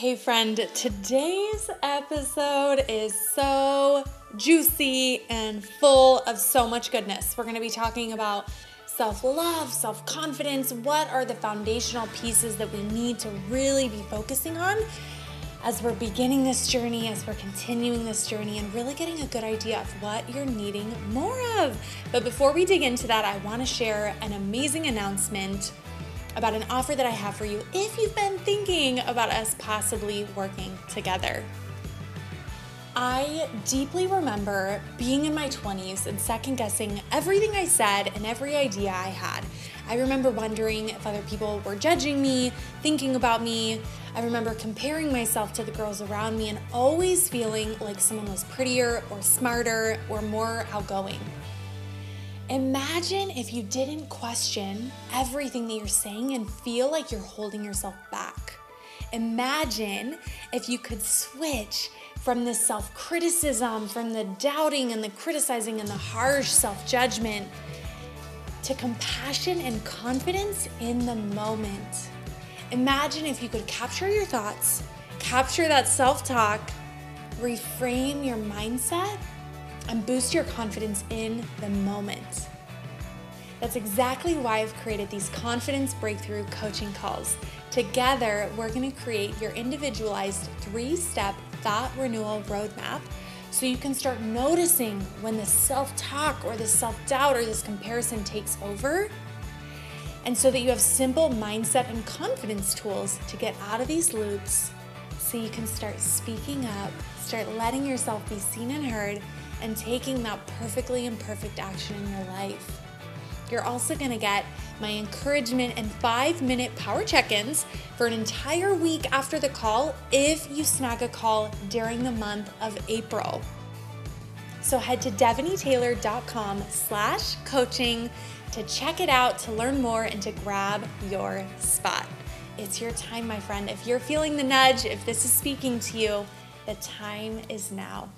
Hey, friend, today's episode is so juicy and full of so much goodness. We're going to be talking about self love, self confidence. What are the foundational pieces that we need to really be focusing on as we're beginning this journey, as we're continuing this journey, and really getting a good idea of what you're needing more of. But before we dig into that, I want to share an amazing announcement about an offer that I have for you if you've been thinking about us possibly working together. I deeply remember being in my 20s and second guessing everything I said and every idea I had. I remember wondering if other people were judging me, thinking about me. I remember comparing myself to the girls around me and always feeling like someone was prettier or smarter or more outgoing. Imagine if you didn't question everything that you're saying and feel like you're holding yourself back. Imagine if you could switch from the self criticism, from the doubting and the criticizing and the harsh self judgment to compassion and confidence in the moment. Imagine if you could capture your thoughts, capture that self talk, reframe your mindset and boost your confidence in the moment. That's exactly why I've created these confidence breakthrough coaching calls. Together, we're going to create your individualized three step thought renewal roadmap so you can start noticing when the self talk or the self doubt or this comparison takes over. And so that you have simple mindset and confidence tools to get out of these loops so you can start speaking up, start letting yourself be seen and heard, and taking that perfectly imperfect action in your life. You're also gonna get my encouragement and five minute power check ins for an entire week after the call if you snag a call during the month of April. So head to devanitaylor.com slash coaching to check it out, to learn more, and to grab your spot. It's your time, my friend. If you're feeling the nudge, if this is speaking to you, the time is now.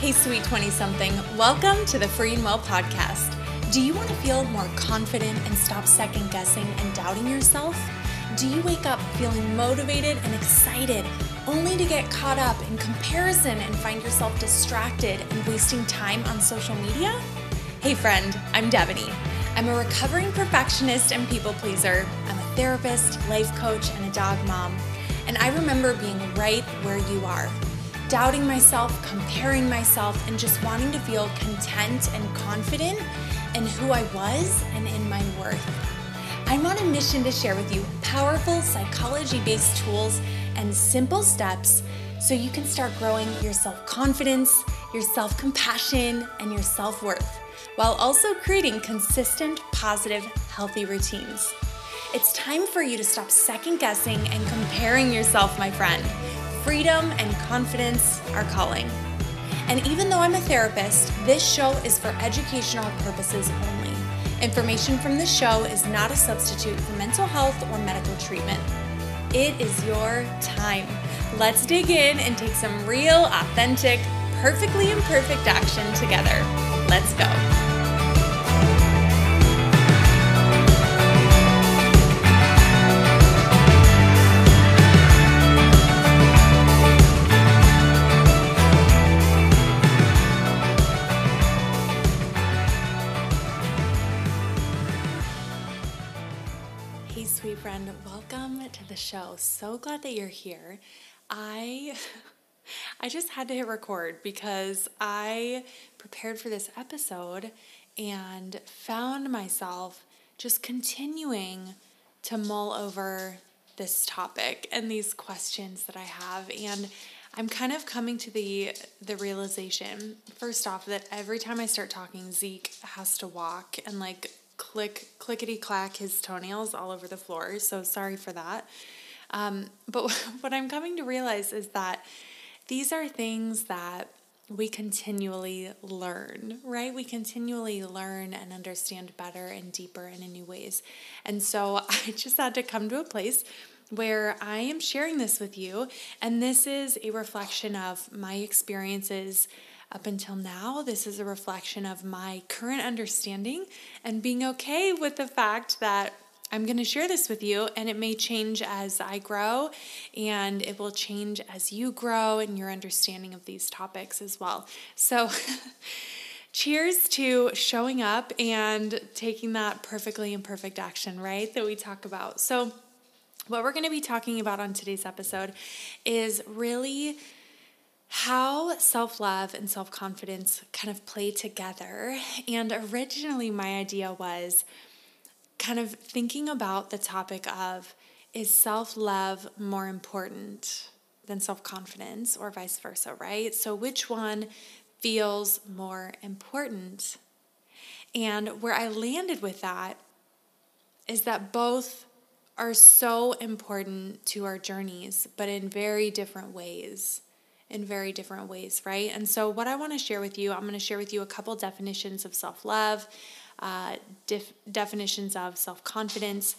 Hey, sweet 20 something, welcome to the Free and Well podcast. Do you want to feel more confident and stop second guessing and doubting yourself? Do you wake up feeling motivated and excited only to get caught up in comparison and find yourself distracted and wasting time on social media? Hey, friend, I'm Devaney. I'm a recovering perfectionist and people pleaser. I'm a therapist, life coach, and a dog mom. And I remember being right where you are doubting myself, comparing myself, and just wanting to feel content and confident in who I was and in my worth. I'm on a mission to share with you powerful psychology based tools and simple steps so you can start growing your self confidence, your self compassion, and your self worth while also creating consistent, positive, healthy routines. It's time for you to stop second guessing and comparing yourself, my friend freedom and confidence are calling. And even though I'm a therapist, this show is for educational purposes only. Information from this show is not a substitute for mental health or medical treatment. It is your time. Let's dig in and take some real, authentic, perfectly imperfect action together. Let's go. Show. So glad that you're here. I I just had to hit record because I prepared for this episode and found myself just continuing to mull over this topic and these questions that I have and I'm kind of coming to the the realization first off that every time I start talking Zeke has to walk and like click clickety clack his toenails all over the floor. So sorry for that. Um, but what I'm coming to realize is that these are things that we continually learn, right? We continually learn and understand better and deeper and in new ways. And so I just had to come to a place where I am sharing this with you. And this is a reflection of my experiences up until now. This is a reflection of my current understanding and being okay with the fact that I'm going to share this with you, and it may change as I grow, and it will change as you grow and your understanding of these topics as well. So, cheers to showing up and taking that perfectly imperfect action, right? That we talk about. So, what we're going to be talking about on today's episode is really how self love and self confidence kind of play together. And originally, my idea was kind of thinking about the topic of is self love more important than self confidence or vice versa, right? So, which one feels more important? And where I landed with that is that both are so important to our journeys, but in very different ways. In very different ways, right? And so, what I want to share with you, I'm going to share with you a couple definitions of self love uh, def- definitions of self confidence,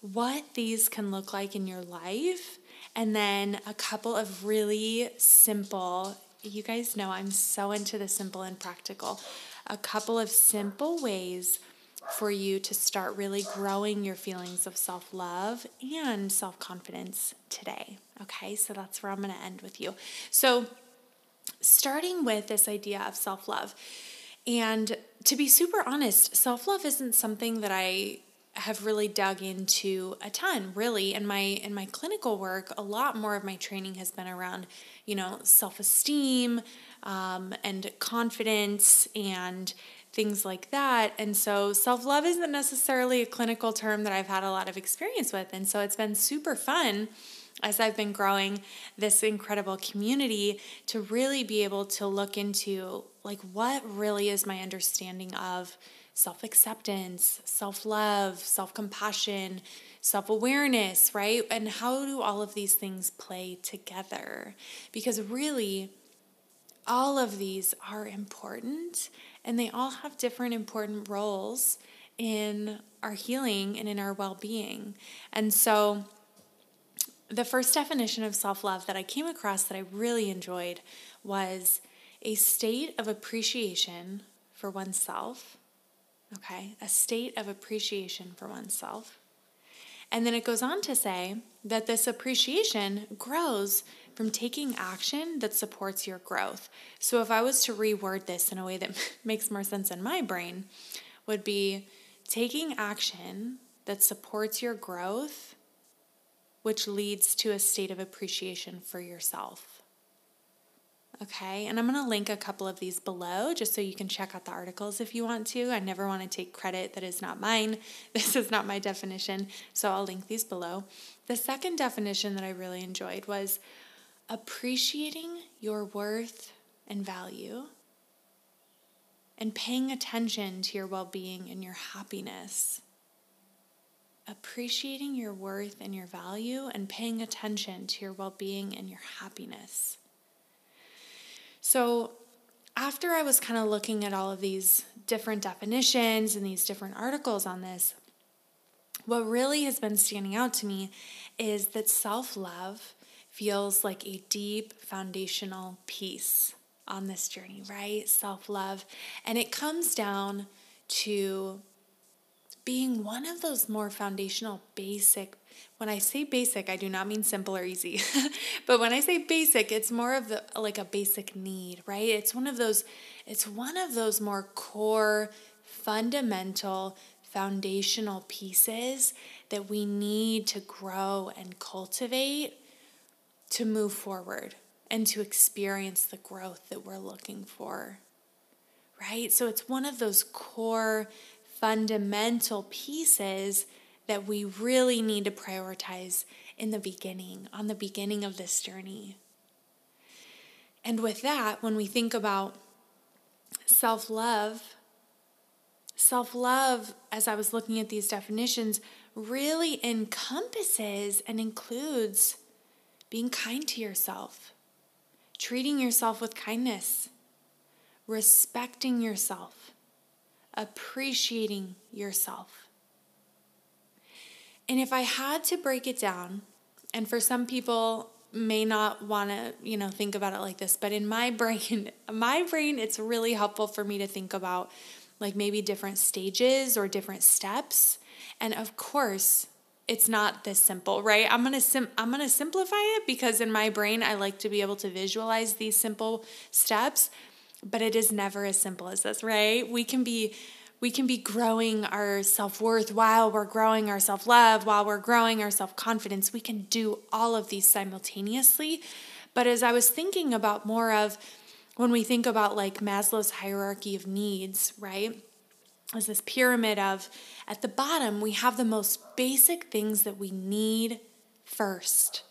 what these can look like in your life, and then a couple of really simple, you guys know I'm so into the simple and practical, a couple of simple ways for you to start really growing your feelings of self love and self confidence today. Okay, so that's where I'm going to end with you. So, starting with this idea of self love, and to be super honest, self love isn't something that I have really dug into a ton really. In my in my clinical work a lot more of my training has been around you know self-esteem um, and confidence and things like that. And so self-love isn't necessarily a clinical term that i've had a lot of experience with. And so it's been super fun as I've been growing this incredible community to really be able to look into like what really is my understanding of self-acceptance, self-love, self-compassion, self-awareness, right? And how do all of these things play together? Because really all of these are important and they all have different important roles in our healing and in our well-being. And so the first definition of self love that I came across that I really enjoyed was a state of appreciation for oneself. Okay, a state of appreciation for oneself. And then it goes on to say that this appreciation grows from taking action that supports your growth. So if I was to reword this in a way that makes more sense in my brain, would be taking action that supports your growth which leads to a state of appreciation for yourself. Okay, and I'm going to link a couple of these below just so you can check out the articles if you want to. I never want to take credit that is not mine. This is not my definition, so I'll link these below. The second definition that I really enjoyed was appreciating your worth and value and paying attention to your well being and your happiness appreciating your worth and your value and paying attention to your well being and your happiness. So, after I was kind of looking at all of these different definitions and these different articles on this, what really has been standing out to me is that self love feels like a deep foundational piece on this journey, right? Self love. And it comes down to being one of those more foundational basic when i say basic i do not mean simple or easy. But when i say basic it's more of the like a basic need right? It's one of those it's one of those more core fundamental foundational pieces that we need to grow and cultivate to move forward and to experience the growth that we're looking for right? So it's one of those core fundamental pieces that we really need to prioritize in the beginning, on the beginning of this journey. And with that, when we think about self love, self love, as I was looking at these definitions, really encompasses and includes being kind to yourself, treating yourself with kindness, respecting yourself, appreciating yourself. And if I had to break it down, and for some people may not want to, you know, think about it like this, but in my brain, my brain it's really helpful for me to think about like maybe different stages or different steps. And of course, it's not this simple, right? I'm going to sim- I'm going to simplify it because in my brain I like to be able to visualize these simple steps, but it is never as simple as this, right? We can be we can be growing our self-worth while we're growing our self-love, while we're growing our self-confidence. We can do all of these simultaneously. But as I was thinking about more of when we think about like Maslow's hierarchy of needs, right? As this pyramid of at the bottom, we have the most basic things that we need first.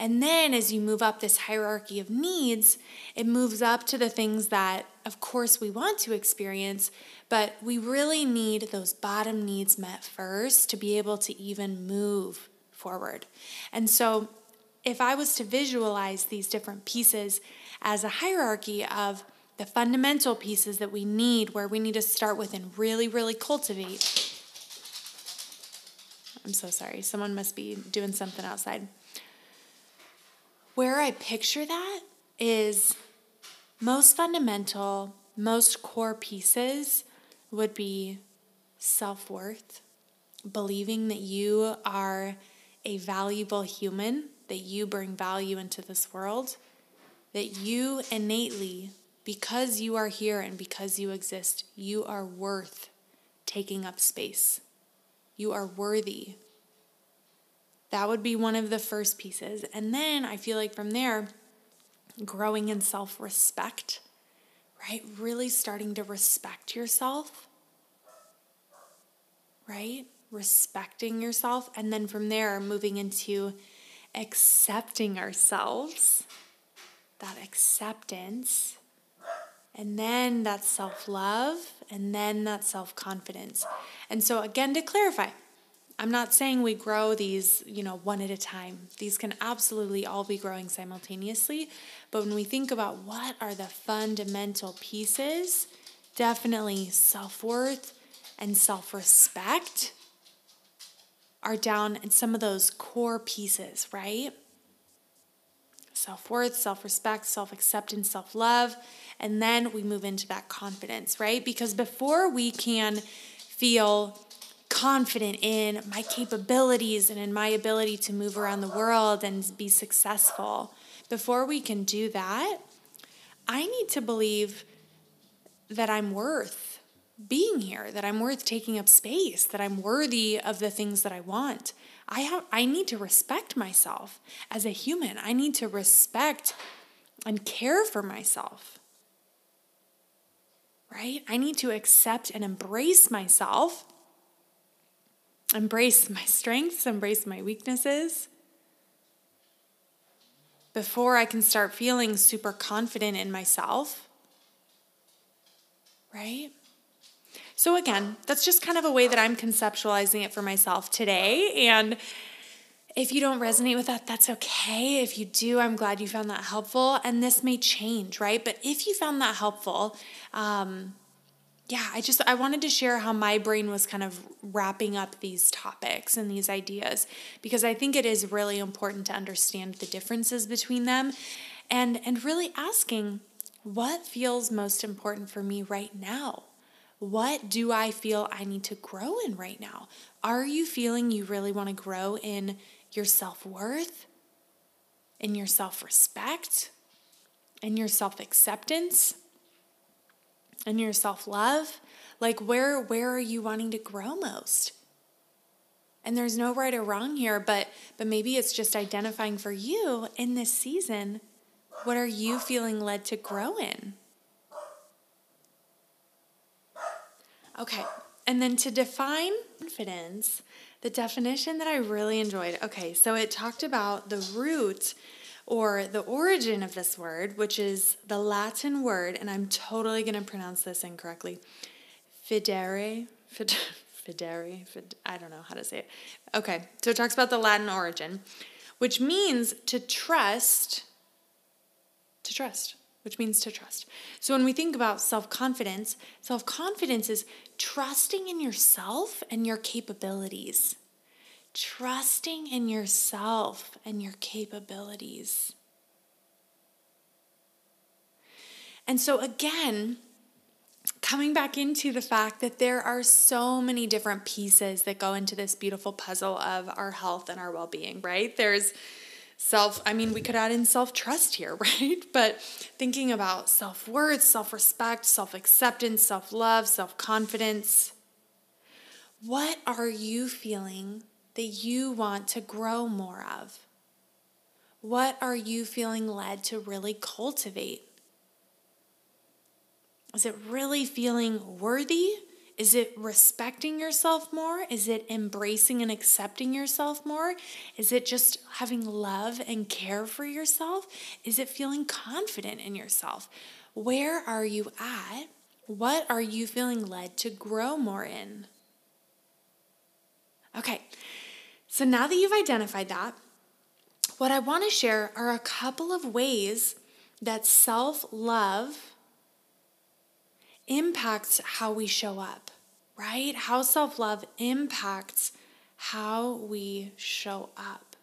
And then as you move up this hierarchy of needs, it moves up to the things that, of course, we want to experience, but we really need those bottom needs met first to be able to even move forward. And so, if I was to visualize these different pieces as a hierarchy of the fundamental pieces that we need, where we need to start with and really, really cultivate. I'm so sorry. Someone must be doing something outside. Where I picture that is most fundamental, most core pieces would be self worth, believing that you are a valuable human, that you bring value into this world, that you innately, because you are here and because you exist, you are worth taking up space. You are worthy that would be one of the first pieces. And then I feel like from there, growing in self respect, right? Really starting to respect yourself, right? Respecting yourself. And then from there, moving into accepting ourselves, that acceptance. And then that self love, and then that self confidence. And so, again, to clarify, I'm not saying we grow these, you know, one at a time. These can absolutely all be growing simultaneously. But when we think about what are the fundamental pieces, definitely self worth and self respect are down in some of those core pieces, right? Self worth, self respect, self acceptance, self love. And then we move into that confidence, right? Because before we can feel confident in my capabilities and in my ability to move around the world and be successful. Before we can do that, I need to believe that I'm worth being here, that I'm worth taking up space, that I'm worthy of the things that I want. I have I need to respect myself as a human. I need to respect and care for myself. Right? I need to accept and embrace myself embrace my strengths, embrace my weaknesses. Before I can start feeling super confident in myself. Right? So, again, that's just kind of a way that I'm conceptualizing it for myself today. And if you don't resonate with that, that's okay. If you do, I'm glad you found that helpful. And this may change, right? But if you found that helpful, um, yeah, I just I wanted to share how my brain was kind of wrapping up these topics and these ideas because I think it is really important to understand the differences between them and and really asking what feels most important for me right now? What do I feel I need to grow in right now? Are you feeling you really want to grow in your self-worth, in your self-respect, in your self-acceptance? And your self-love like where where are you wanting to grow most? And there's no right or wrong here but but maybe it's just identifying for you in this season what are you feeling led to grow in? Okay and then to define confidence the definition that i really enjoyed okay so it talked about the root or the origin of this word, which is the Latin word, and I'm totally going to pronounce this incorrectly fidere, fid, fidere, fid, I don't know how to say it. Okay, so it talks about the Latin origin, which means to trust, to trust, which means to trust. So when we think about self confidence, self confidence is trusting in yourself and your capabilities trusting in yourself and your capabilities. And so, again, coming back into the fact that there are so many different pieces that go into this beautiful puzzle of our health and our well being, right? There's self, I mean, we could add in self trust here, right? But thinking about self worth, self respect, self acceptance, self love, self confidence. What are you feeling that you want to grow more of? What are you feeling led to really cultivate? Is it really feeling worthy? Is it respecting yourself more? Is it embracing and accepting yourself more? Is it just having love and care for yourself? Is it feeling confident in yourself? Where are you at? What are you feeling led to grow more in? Okay, so now that you've identified that, what I want to share are a couple of ways that self love impacts how we show up, right? How self love impacts how we show up.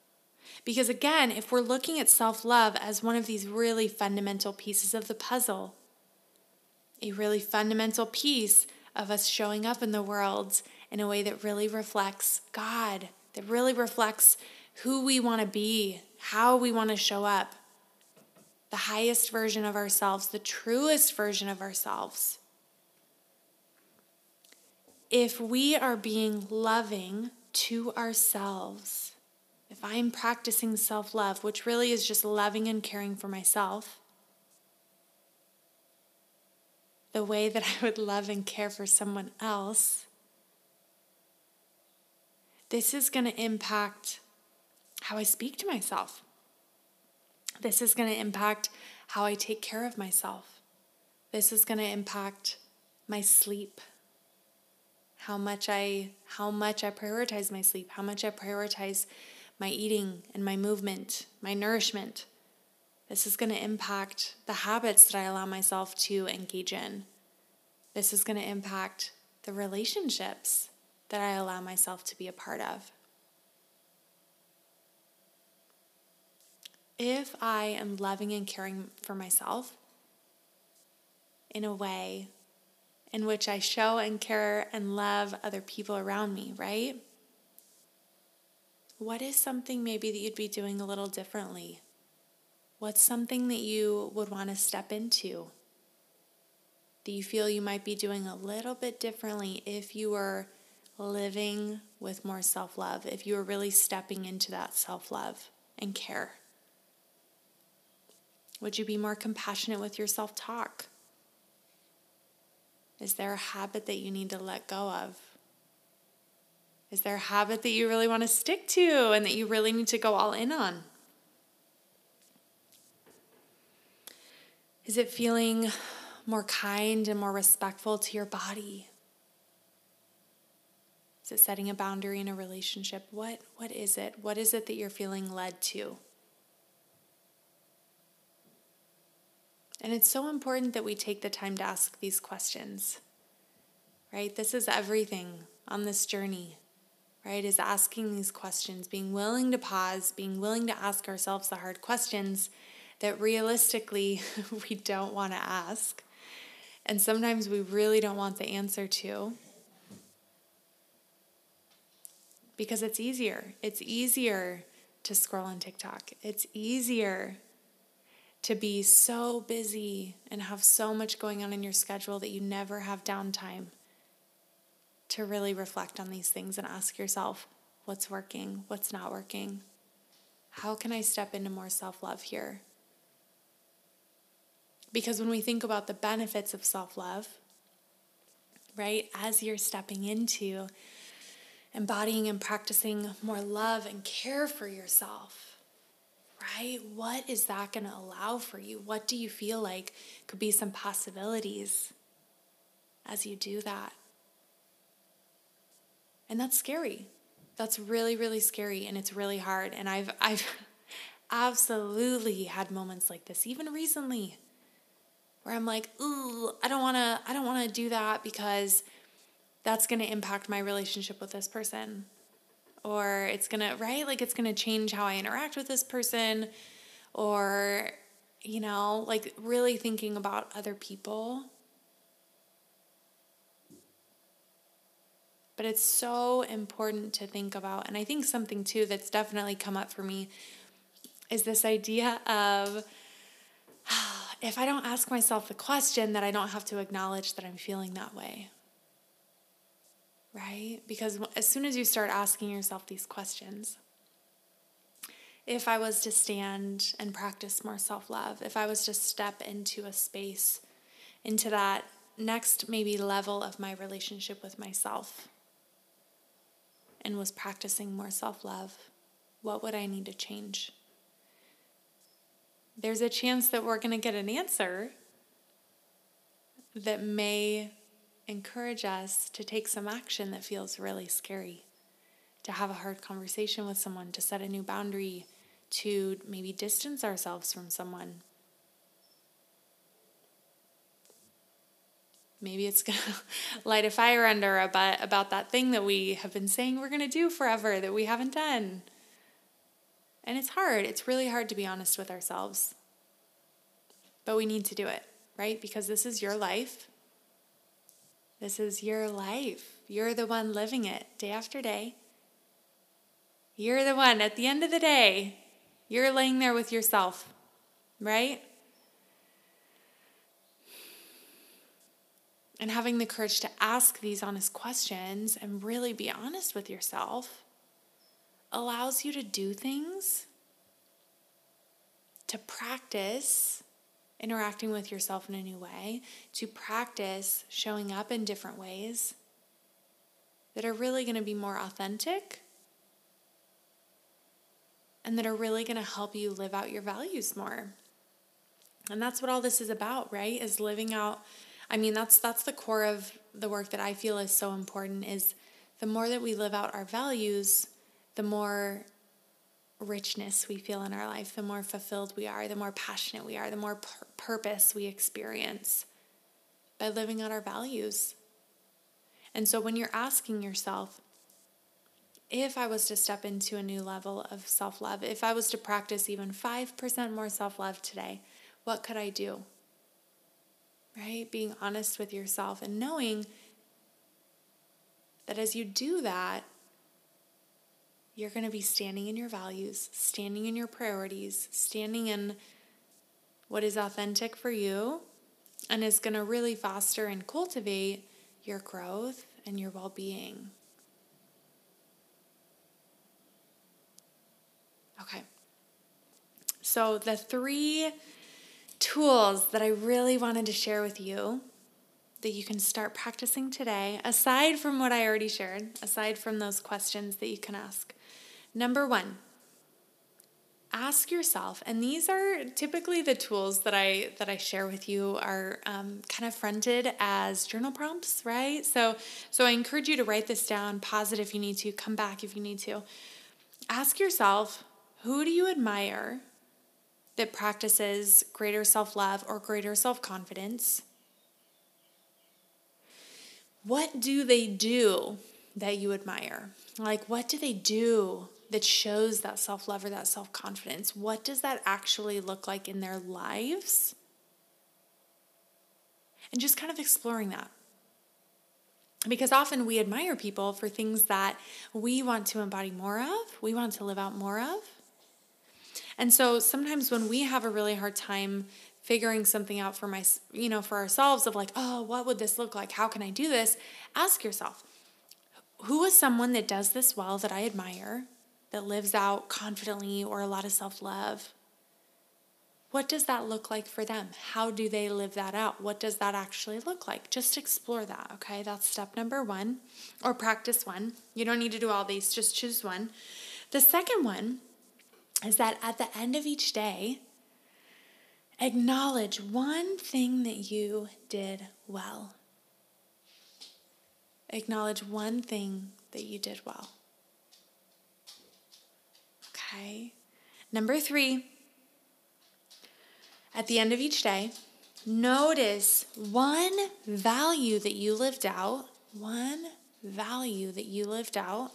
Because again, if we're looking at self love as one of these really fundamental pieces of the puzzle, a really fundamental piece of us showing up in the world in a way that really reflects God, that really reflects who we want to be, how we want to show up, the highest version of ourselves, the truest version of ourselves. If we are being loving to ourselves, if I'm practicing self love, which really is just loving and caring for myself, the way that I would love and care for someone else, this is going to impact how I speak to myself. This is going to impact how I take care of myself. This is going to impact my sleep how much I how much I prioritize my sleep, how much I prioritize my eating and my movement, my nourishment. This is going to impact the habits that I allow myself to engage in. This is going to impact the relationships that I allow myself to be a part of. If I am loving and caring for myself in a way in which I show and care and love other people around me, right? What is something maybe that you'd be doing a little differently? What's something that you would want to step into? That you feel you might be doing a little bit differently if you were living with more self love, if you were really stepping into that self love and care? Would you be more compassionate with your self talk? Is there a habit that you need to let go of? Is there a habit that you really want to stick to and that you really need to go all in on? Is it feeling more kind and more respectful to your body? Is it setting a boundary in a relationship? What, what is it? What is it that you're feeling led to? And it's so important that we take the time to ask these questions, right? This is everything on this journey, right? Is asking these questions, being willing to pause, being willing to ask ourselves the hard questions that realistically we don't want to ask. And sometimes we really don't want the answer to. Because it's easier. It's easier to scroll on TikTok. It's easier to be so busy and have so much going on in your schedule that you never have downtime to really reflect on these things and ask yourself what's working, what's not working. How can I step into more self love here? Because when we think about the benefits of self love, right, as you're stepping into embodying and practicing more love and care for yourself, right? What is that going to allow for you? What do you feel like could be some possibilities as you do that? And that's scary. That's really, really scary and it's really hard. And I've, I've absolutely had moments like this, even recently, where I'm like, ooh, I don't want to, I don't want to do that because that's going to impact my relationship with this person. or it's going to, right? Like it's going to change how I interact with this person or, you know, like really thinking about other people. But it's so important to think about. And I think something too that's definitely come up for me is this idea of if I don't ask myself the question, that I don't have to acknowledge that I'm feeling that way. Right? Because as soon as you start asking yourself these questions, if I was to stand and practice more self love, if I was to step into a space, into that next maybe level of my relationship with myself, and was practicing more self love, what would I need to change? There's a chance that we're going to get an answer that may encourage us to take some action that feels really scary, to have a hard conversation with someone, to set a new boundary, to maybe distance ourselves from someone. Maybe it's going to light a fire under a butt about that thing that we have been saying we're going to do forever that we haven't done. And it's hard. It's really hard to be honest with ourselves. But we need to do it, right? Because this is your life. This is your life. You're the one living it day after day. You're the one at the end of the day. You're laying there with yourself, right? And having the courage to ask these honest questions and really be honest with yourself allows you to do things, to practice interacting with yourself in a new way, to practice showing up in different ways that are really going to be more authentic and that are really going to help you live out your values more. And that's what all this is about, right? Is living out I mean, that's that's the core of the work that I feel is so important is the more that we live out our values, the more richness we feel in our life, the more fulfilled we are, the more passionate we are, the more pur- purpose we experience by living out our values. And so when you're asking yourself, if I was to step into a new level of self love, if I was to practice even 5% more self love today, what could I do? Right? Being honest with yourself and knowing that as you do that, you're going to be standing in your values, standing in your priorities, standing in what is authentic for you, and is going to really foster and cultivate your growth and your well being. Okay. So, the three tools that I really wanted to share with you that you can start practicing today, aside from what I already shared, aside from those questions that you can ask, Number one, ask yourself and these are typically the tools that i that i share with you are um, kind of fronted as journal prompts right? So so i encourage you to write this down pause it if you need to come back if you need to. Ask yourself who do you admire that practices greater self-love or greater self-confidence what do they do that you admire like what do they do that shows that self love or that self confidence? What does that actually look like in their lives? And just kind of exploring that. Because often we admire people for things that we want to embody more of, we want to live out more of. And so sometimes when we have a really hard time figuring something out for my you know for ourselves of like, "Oh, what would this look like? How can I do this?" Ask yourself, who is someone that does this well that I admire? that lives out confidently or a lot of self love, what does that look like for them? How do they live that out? What does that actually look like? Just explore that, okay? That's step number one, or practice one. You don't need to do all these, just choose one. The second one is that at the end of each day, acknowledge one thing that you did well. Acknowledge one thing that you did well. Okay. Number three, at the end of each day, notice one value that you lived out, one value that you lived out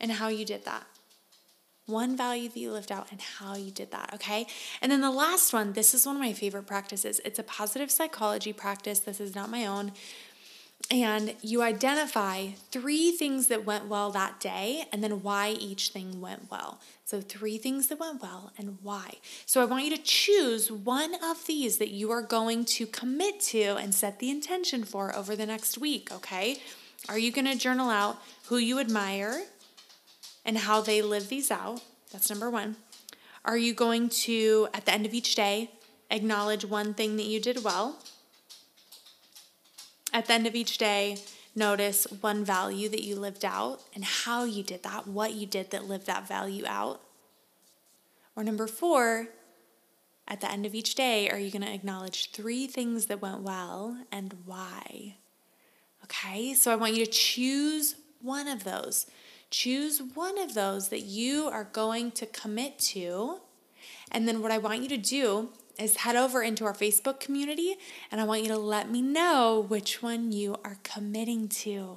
and how you did that. One value that you lived out and how you did that, okay? And then the last one, this is one of my favorite practices. It's a positive psychology practice. This is not my own. And you identify three things that went well that day and then why each thing went well. So, three things that went well and why. So, I want you to choose one of these that you are going to commit to and set the intention for over the next week, okay? Are you going to journal out who you admire and how they live these out? That's number one. Are you going to, at the end of each day, acknowledge one thing that you did well? At the end of each day, notice one value that you lived out and how you did that, what you did that lived that value out. Or number four, at the end of each day, are you going to acknowledge three things that went well and why? Okay, so I want you to choose one of those. Choose one of those that you are going to commit to. And then what I want you to do is head over into our Facebook community and I want you to let me know which one you are committing to.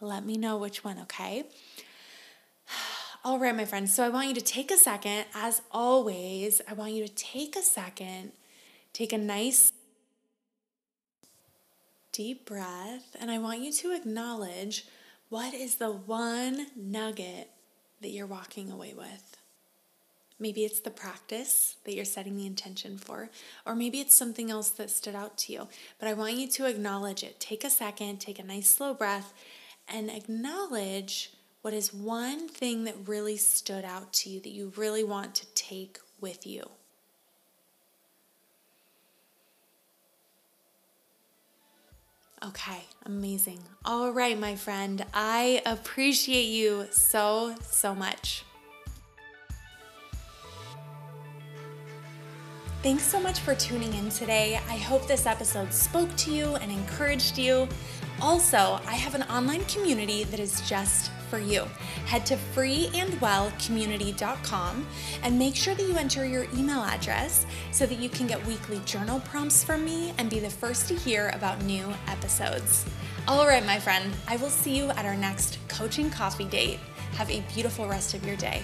Let me know which one, okay? All right, my friends. So I want you to take a second, as always, I want you to take a second, take a nice deep breath, and I want you to acknowledge what is the one nugget that you're walking away with. Maybe it's the practice that you're setting the intention for, or maybe it's something else that stood out to you. But I want you to acknowledge it. Take a second, take a nice slow breath, and acknowledge what is one thing that really stood out to you that you really want to take with you. Okay, amazing. All right, my friend, I appreciate you so, so much. Thanks so much for tuning in today. I hope this episode spoke to you and encouraged you. Also, I have an online community that is just for you. Head to freeandwellcommunity.com and make sure that you enter your email address so that you can get weekly journal prompts from me and be the first to hear about new episodes. All right, my friend, I will see you at our next coaching coffee date. Have a beautiful rest of your day.